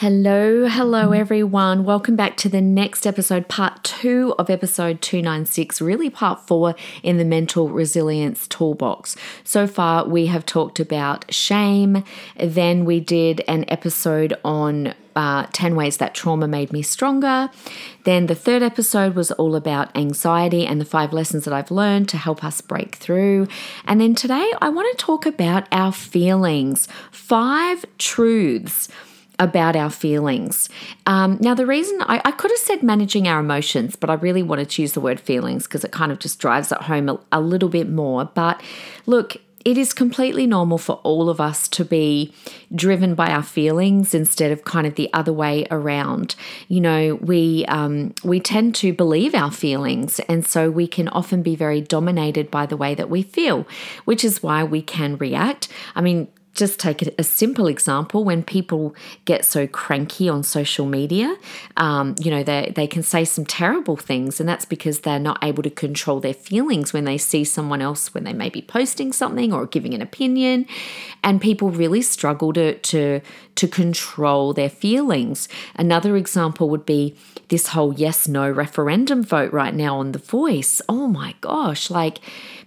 Hello, hello everyone. Welcome back to the next episode, part two of episode 296, really part four in the mental resilience toolbox. So far, we have talked about shame, then we did an episode on uh, 10 ways that trauma made me stronger. Then the third episode was all about anxiety and the five lessons that I've learned to help us break through. And then today, I want to talk about our feelings, five truths about our feelings. Um, now, the reason I, I, could have said managing our emotions, but I really wanted to use the word feelings because it kind of just drives it home a, a little bit more. But look, it is completely normal for all of us to be driven by our feelings instead of kind of the other way around. You know, we um, we tend to believe our feelings, and so we can often be very dominated by the way that we feel, which is why we can react. I mean, just take a simple example when people get so cranky on social media um, you know they, they can say some terrible things and that's because they're not able to control their feelings when they see someone else when they may be posting something or giving an opinion. And people really struggle to to to control their feelings. Another example would be this whole yes no referendum vote right now on the voice. Oh my gosh like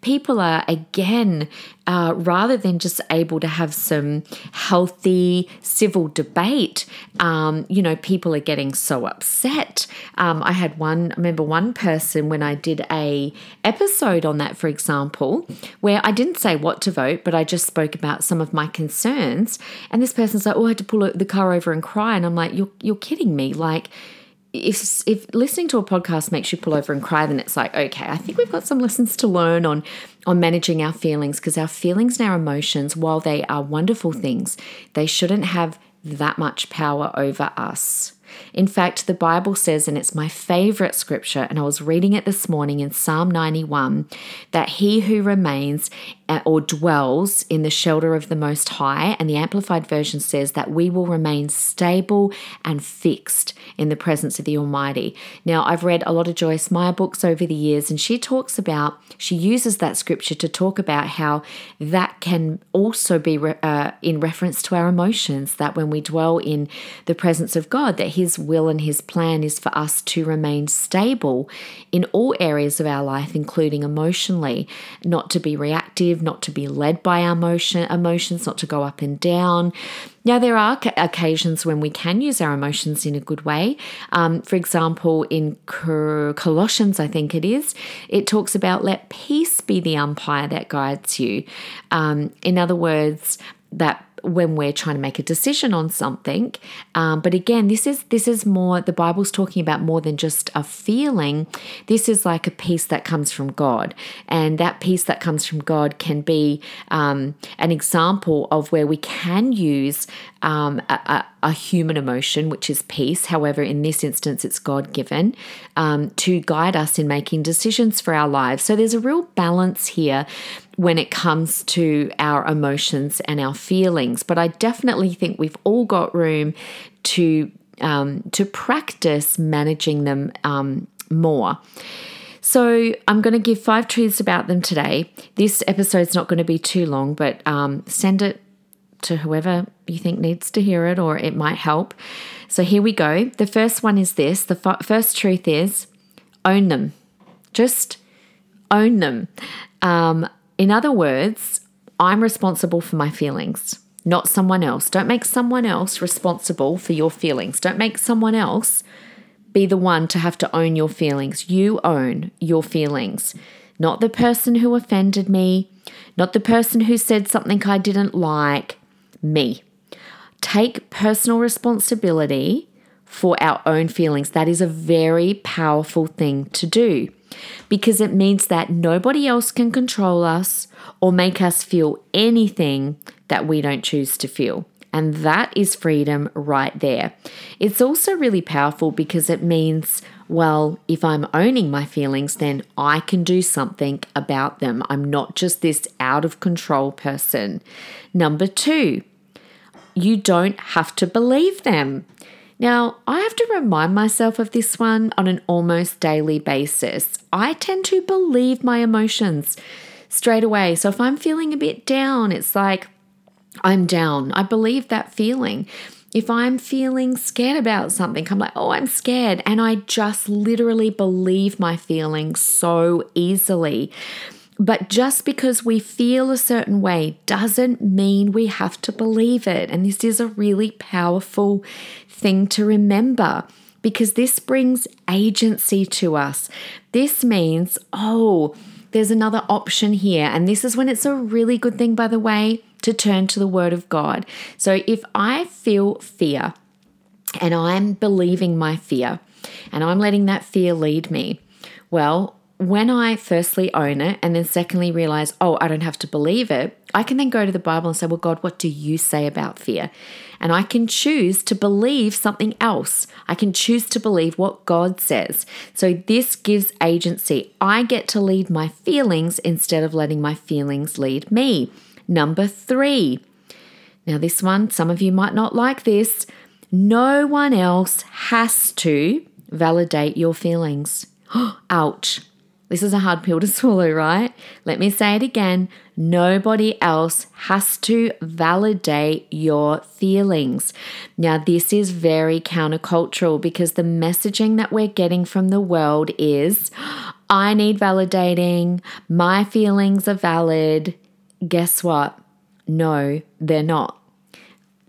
people are again uh, rather than just able to have some healthy civil debate, um, you know, people are getting so upset. Um, I had one, I remember one person when I did a episode on that, for example, where I didn't say what to vote, but I just spoke about some of my concerns. And this person's like, "Oh, I had to pull the car over and cry," and I'm like, "You're you're kidding me!" Like if if listening to a podcast makes you pull over and cry, then it's like, okay, I think we've got some lessons to learn on on managing our feelings because our feelings and our emotions, while they are wonderful things, they shouldn't have that much power over us. In fact, the Bible says, and it's my favorite scripture, and I was reading it this morning in Psalm 91, that he who remains or dwells in the shelter of the Most High. And the Amplified Version says that we will remain stable and fixed in the presence of the Almighty. Now, I've read a lot of Joyce Meyer books over the years, and she talks about, she uses that scripture to talk about how that can also be uh, in reference to our emotions, that when we dwell in the presence of God, that His will and His plan is for us to remain stable in all areas of our life, including emotionally, not to be reactive not to be led by our emotion, emotions, not to go up and down. Now, there are occasions when we can use our emotions in a good way. Um, for example, in Colossians, I think it is, it talks about let peace be the umpire that guides you. Um, in other words, that when we're trying to make a decision on something. Um, but again, this is this is more the Bible's talking about more than just a feeling. This is like a peace that comes from God, and that peace that comes from God can be um, an example of where we can use um, a, a, human emotion, which is peace. However, in this instance, it's God given um, to guide us in making decisions for our lives. So there's a real balance here when it comes to our emotions and our feelings. But I definitely think we've all got room to um, to practice managing them um, more. So I'm going to give five truths about them today. This episode's not going to be too long, but um, send it to whoever you think needs to hear it or it might help. So here we go. The first one is this the f- first truth is own them. Just own them. Um, in other words, I'm responsible for my feelings, not someone else. Don't make someone else responsible for your feelings. Don't make someone else be the one to have to own your feelings. You own your feelings, not the person who offended me, not the person who said something I didn't like, me. Take personal responsibility for our own feelings. That is a very powerful thing to do because it means that nobody else can control us or make us feel anything that we don't choose to feel. And that is freedom right there. It's also really powerful because it means Well, if I'm owning my feelings, then I can do something about them. I'm not just this out of control person. Number two, you don't have to believe them. Now, I have to remind myself of this one on an almost daily basis. I tend to believe my emotions straight away. So if I'm feeling a bit down, it's like, I'm down. I believe that feeling. If I'm feeling scared about something, I'm like, oh, I'm scared. And I just literally believe my feelings so easily. But just because we feel a certain way doesn't mean we have to believe it. And this is a really powerful thing to remember because this brings agency to us. This means, oh, there's another option here. And this is when it's a really good thing, by the way, to turn to the Word of God. So if I feel fear and I'm believing my fear and I'm letting that fear lead me, well, when I firstly own it and then secondly realize, oh, I don't have to believe it, I can then go to the Bible and say, well, God, what do you say about fear? And I can choose to believe something else. I can choose to believe what God says. So this gives agency. I get to lead my feelings instead of letting my feelings lead me. Number three. Now, this one, some of you might not like this. No one else has to validate your feelings. Ouch. This is a hard pill to swallow, right? Let me say it again. Nobody else has to validate your feelings. Now, this is very countercultural because the messaging that we're getting from the world is I need validating, my feelings are valid. Guess what? No, they're not.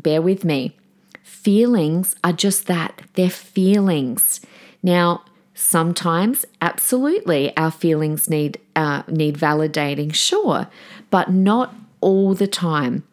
Bear with me. Feelings are just that, they're feelings. Now, Sometimes, absolutely, our feelings need uh, need validating, sure, but not all the time.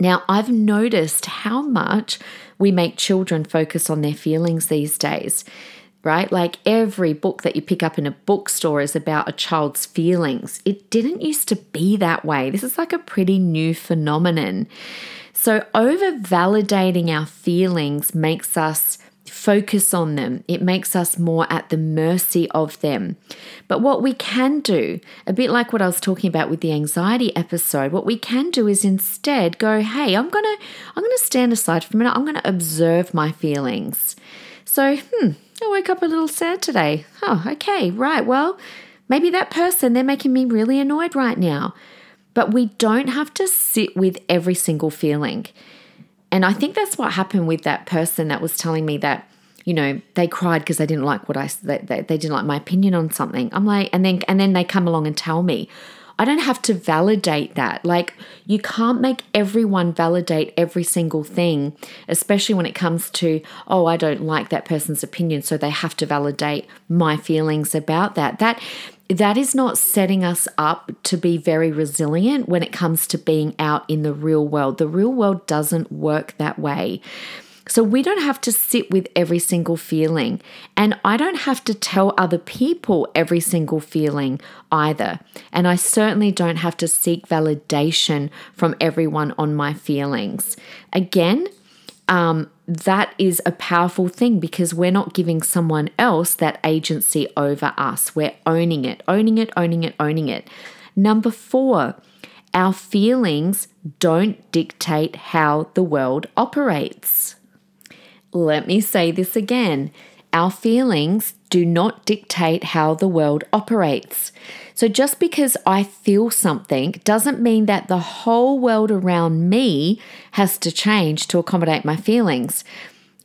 Now, I've noticed how much we make children focus on their feelings these days, right? Like every book that you pick up in a bookstore is about a child's feelings. It didn't used to be that way. This is like a pretty new phenomenon. So, over validating our feelings makes us focus on them. It makes us more at the mercy of them. But what we can do, a bit like what I was talking about with the anxiety episode, what we can do is instead go, "Hey, I'm going to I'm going to stand aside for a minute. I'm going to observe my feelings." So, hmm, I woke up a little sad today. Oh, okay, right. Well, maybe that person they're making me really annoyed right now. But we don't have to sit with every single feeling. And I think that's what happened with that person that was telling me that, you know, they cried because they didn't like what I they, they, they didn't like my opinion on something. I'm like, and then and then they come along and tell me. I don't have to validate that. Like, you can't make everyone validate every single thing, especially when it comes to, oh, I don't like that person's opinion, so they have to validate my feelings about that. That that is not setting us up to be very resilient when it comes to being out in the real world. The real world doesn't work that way. So we don't have to sit with every single feeling. And I don't have to tell other people every single feeling either. And I certainly don't have to seek validation from everyone on my feelings. Again, um, that is a powerful thing because we're not giving someone else that agency over us. We're owning it, owning it, owning it, owning it. Number four, our feelings don't dictate how the world operates. Let me say this again. Our feelings do not dictate how the world operates. So just because I feel something doesn't mean that the whole world around me has to change to accommodate my feelings.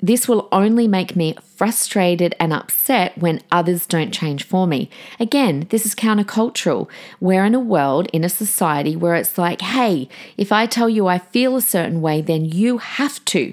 This will only make me frustrated and upset when others don't change for me. Again, this is countercultural. We're in a world, in a society where it's like, hey, if I tell you I feel a certain way, then you have to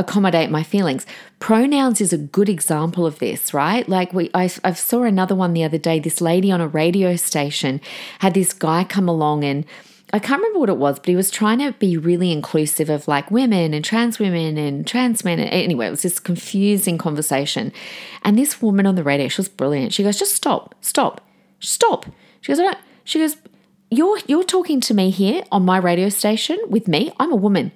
accommodate my feelings. Pronouns is a good example of this, right? Like we I, I saw another one the other day. This lady on a radio station had this guy come along and I can't remember what it was, but he was trying to be really inclusive of like women and trans women and trans men. Anyway, it was this confusing conversation. And this woman on the radio, she was brilliant. She goes, just stop, stop, stop. She goes, I don't, she goes, you're, you're talking to me here on my radio station with me. I'm a woman.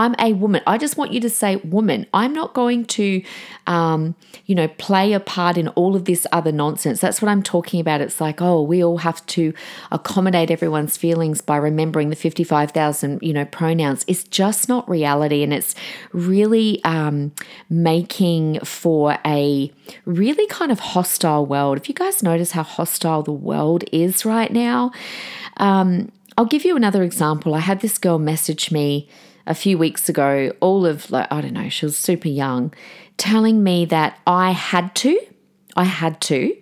I'm a woman. I just want you to say woman. I'm not going to, um, you know, play a part in all of this other nonsense. That's what I'm talking about. It's like, oh, we all have to accommodate everyone's feelings by remembering the 55,000, you know, pronouns. It's just not reality. And it's really um, making for a really kind of hostile world. If you guys notice how hostile the world is right now, um, I'll give you another example. I had this girl message me a few weeks ago, all of like, I don't know, she was super young, telling me that I had to, I had to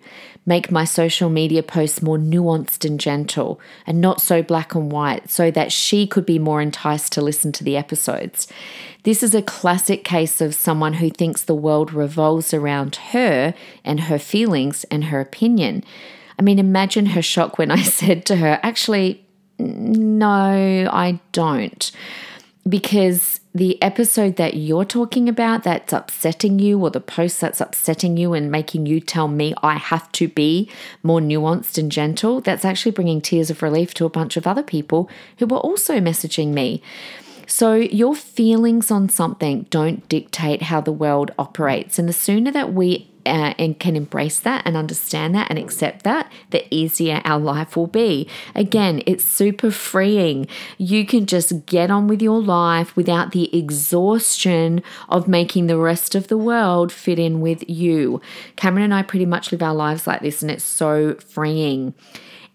make my social media posts more nuanced and gentle and not so black and white so that she could be more enticed to listen to the episodes. This is a classic case of someone who thinks the world revolves around her and her feelings and her opinion. I mean, imagine her shock when I said to her, actually, no, I don't. Because the episode that you're talking about that's upsetting you, or the post that's upsetting you and making you tell me I have to be more nuanced and gentle, that's actually bringing tears of relief to a bunch of other people who were also messaging me. So, your feelings on something don't dictate how the world operates. And the sooner that we uh, and can embrace that and understand that and accept that, the easier our life will be. Again, it's super freeing. You can just get on with your life without the exhaustion of making the rest of the world fit in with you. Cameron and I pretty much live our lives like this, and it's so freeing.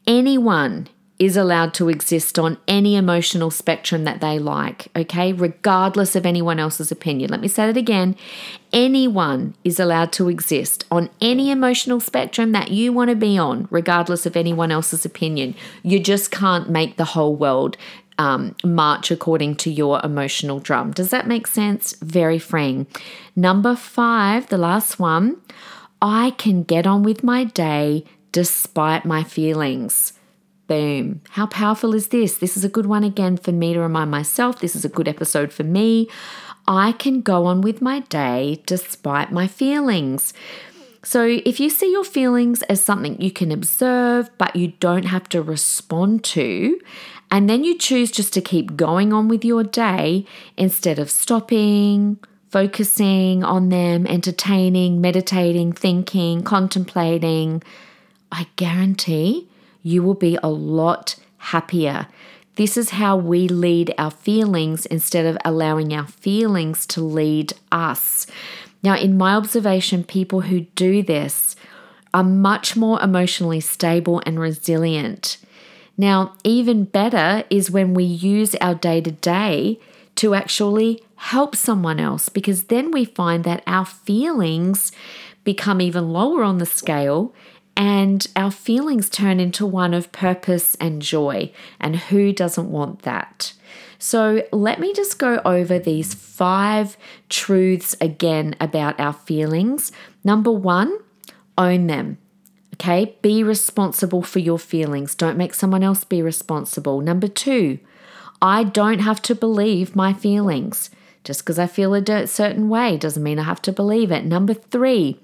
Anyone is allowed to exist on any emotional spectrum that they like, okay, regardless of anyone else's opinion. Let me say that again. Anyone is allowed to exist on any emotional spectrum that you want to be on, regardless of anyone else's opinion. You just can't make the whole world um, march according to your emotional drum. Does that make sense? Very freeing. Number five, the last one, I can get on with my day despite my feelings. Boom. How powerful is this? This is a good one again for me to remind myself. This is a good episode for me. I can go on with my day despite my feelings. So, if you see your feelings as something you can observe, but you don't have to respond to, and then you choose just to keep going on with your day instead of stopping, focusing on them, entertaining, meditating, thinking, contemplating, I guarantee you will be a lot happier. This is how we lead our feelings instead of allowing our feelings to lead us. Now, in my observation, people who do this are much more emotionally stable and resilient. Now, even better is when we use our day to day to actually help someone else because then we find that our feelings become even lower on the scale and our feelings turn into one of purpose and joy. And who doesn't want that? So, let me just go over these five truths again about our feelings. Number one, own them. Okay, be responsible for your feelings. Don't make someone else be responsible. Number two, I don't have to believe my feelings. Just because I feel a certain way doesn't mean I have to believe it. Number three,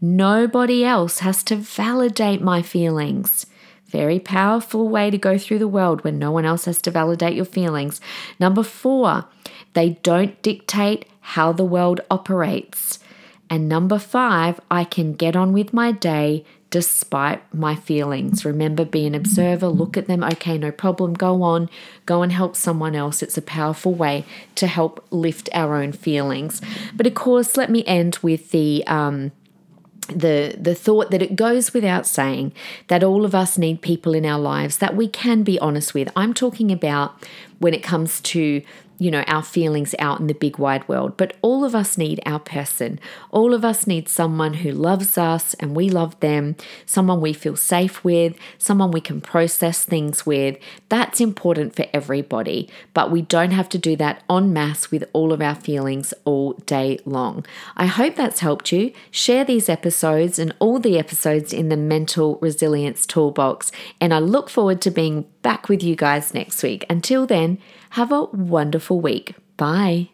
Nobody else has to validate my feelings. Very powerful way to go through the world when no one else has to validate your feelings. Number four, they don't dictate how the world operates. And number five, I can get on with my day despite my feelings. Remember, be an observer, look at them. Okay, no problem, go on, go and help someone else. It's a powerful way to help lift our own feelings. But of course, let me end with the um, the the thought that it goes without saying that all of us need people in our lives that we can be honest with. I'm talking about when it comes to you know, our feelings out in the big wide world. But all of us need our person. All of us need someone who loves us and we love them, someone we feel safe with, someone we can process things with. That's important for everybody. But we don't have to do that en masse with all of our feelings all day long. I hope that's helped you. Share these episodes and all the episodes in the Mental Resilience Toolbox. And I look forward to being back with you guys next week. Until then, have a wonderful week. Bye.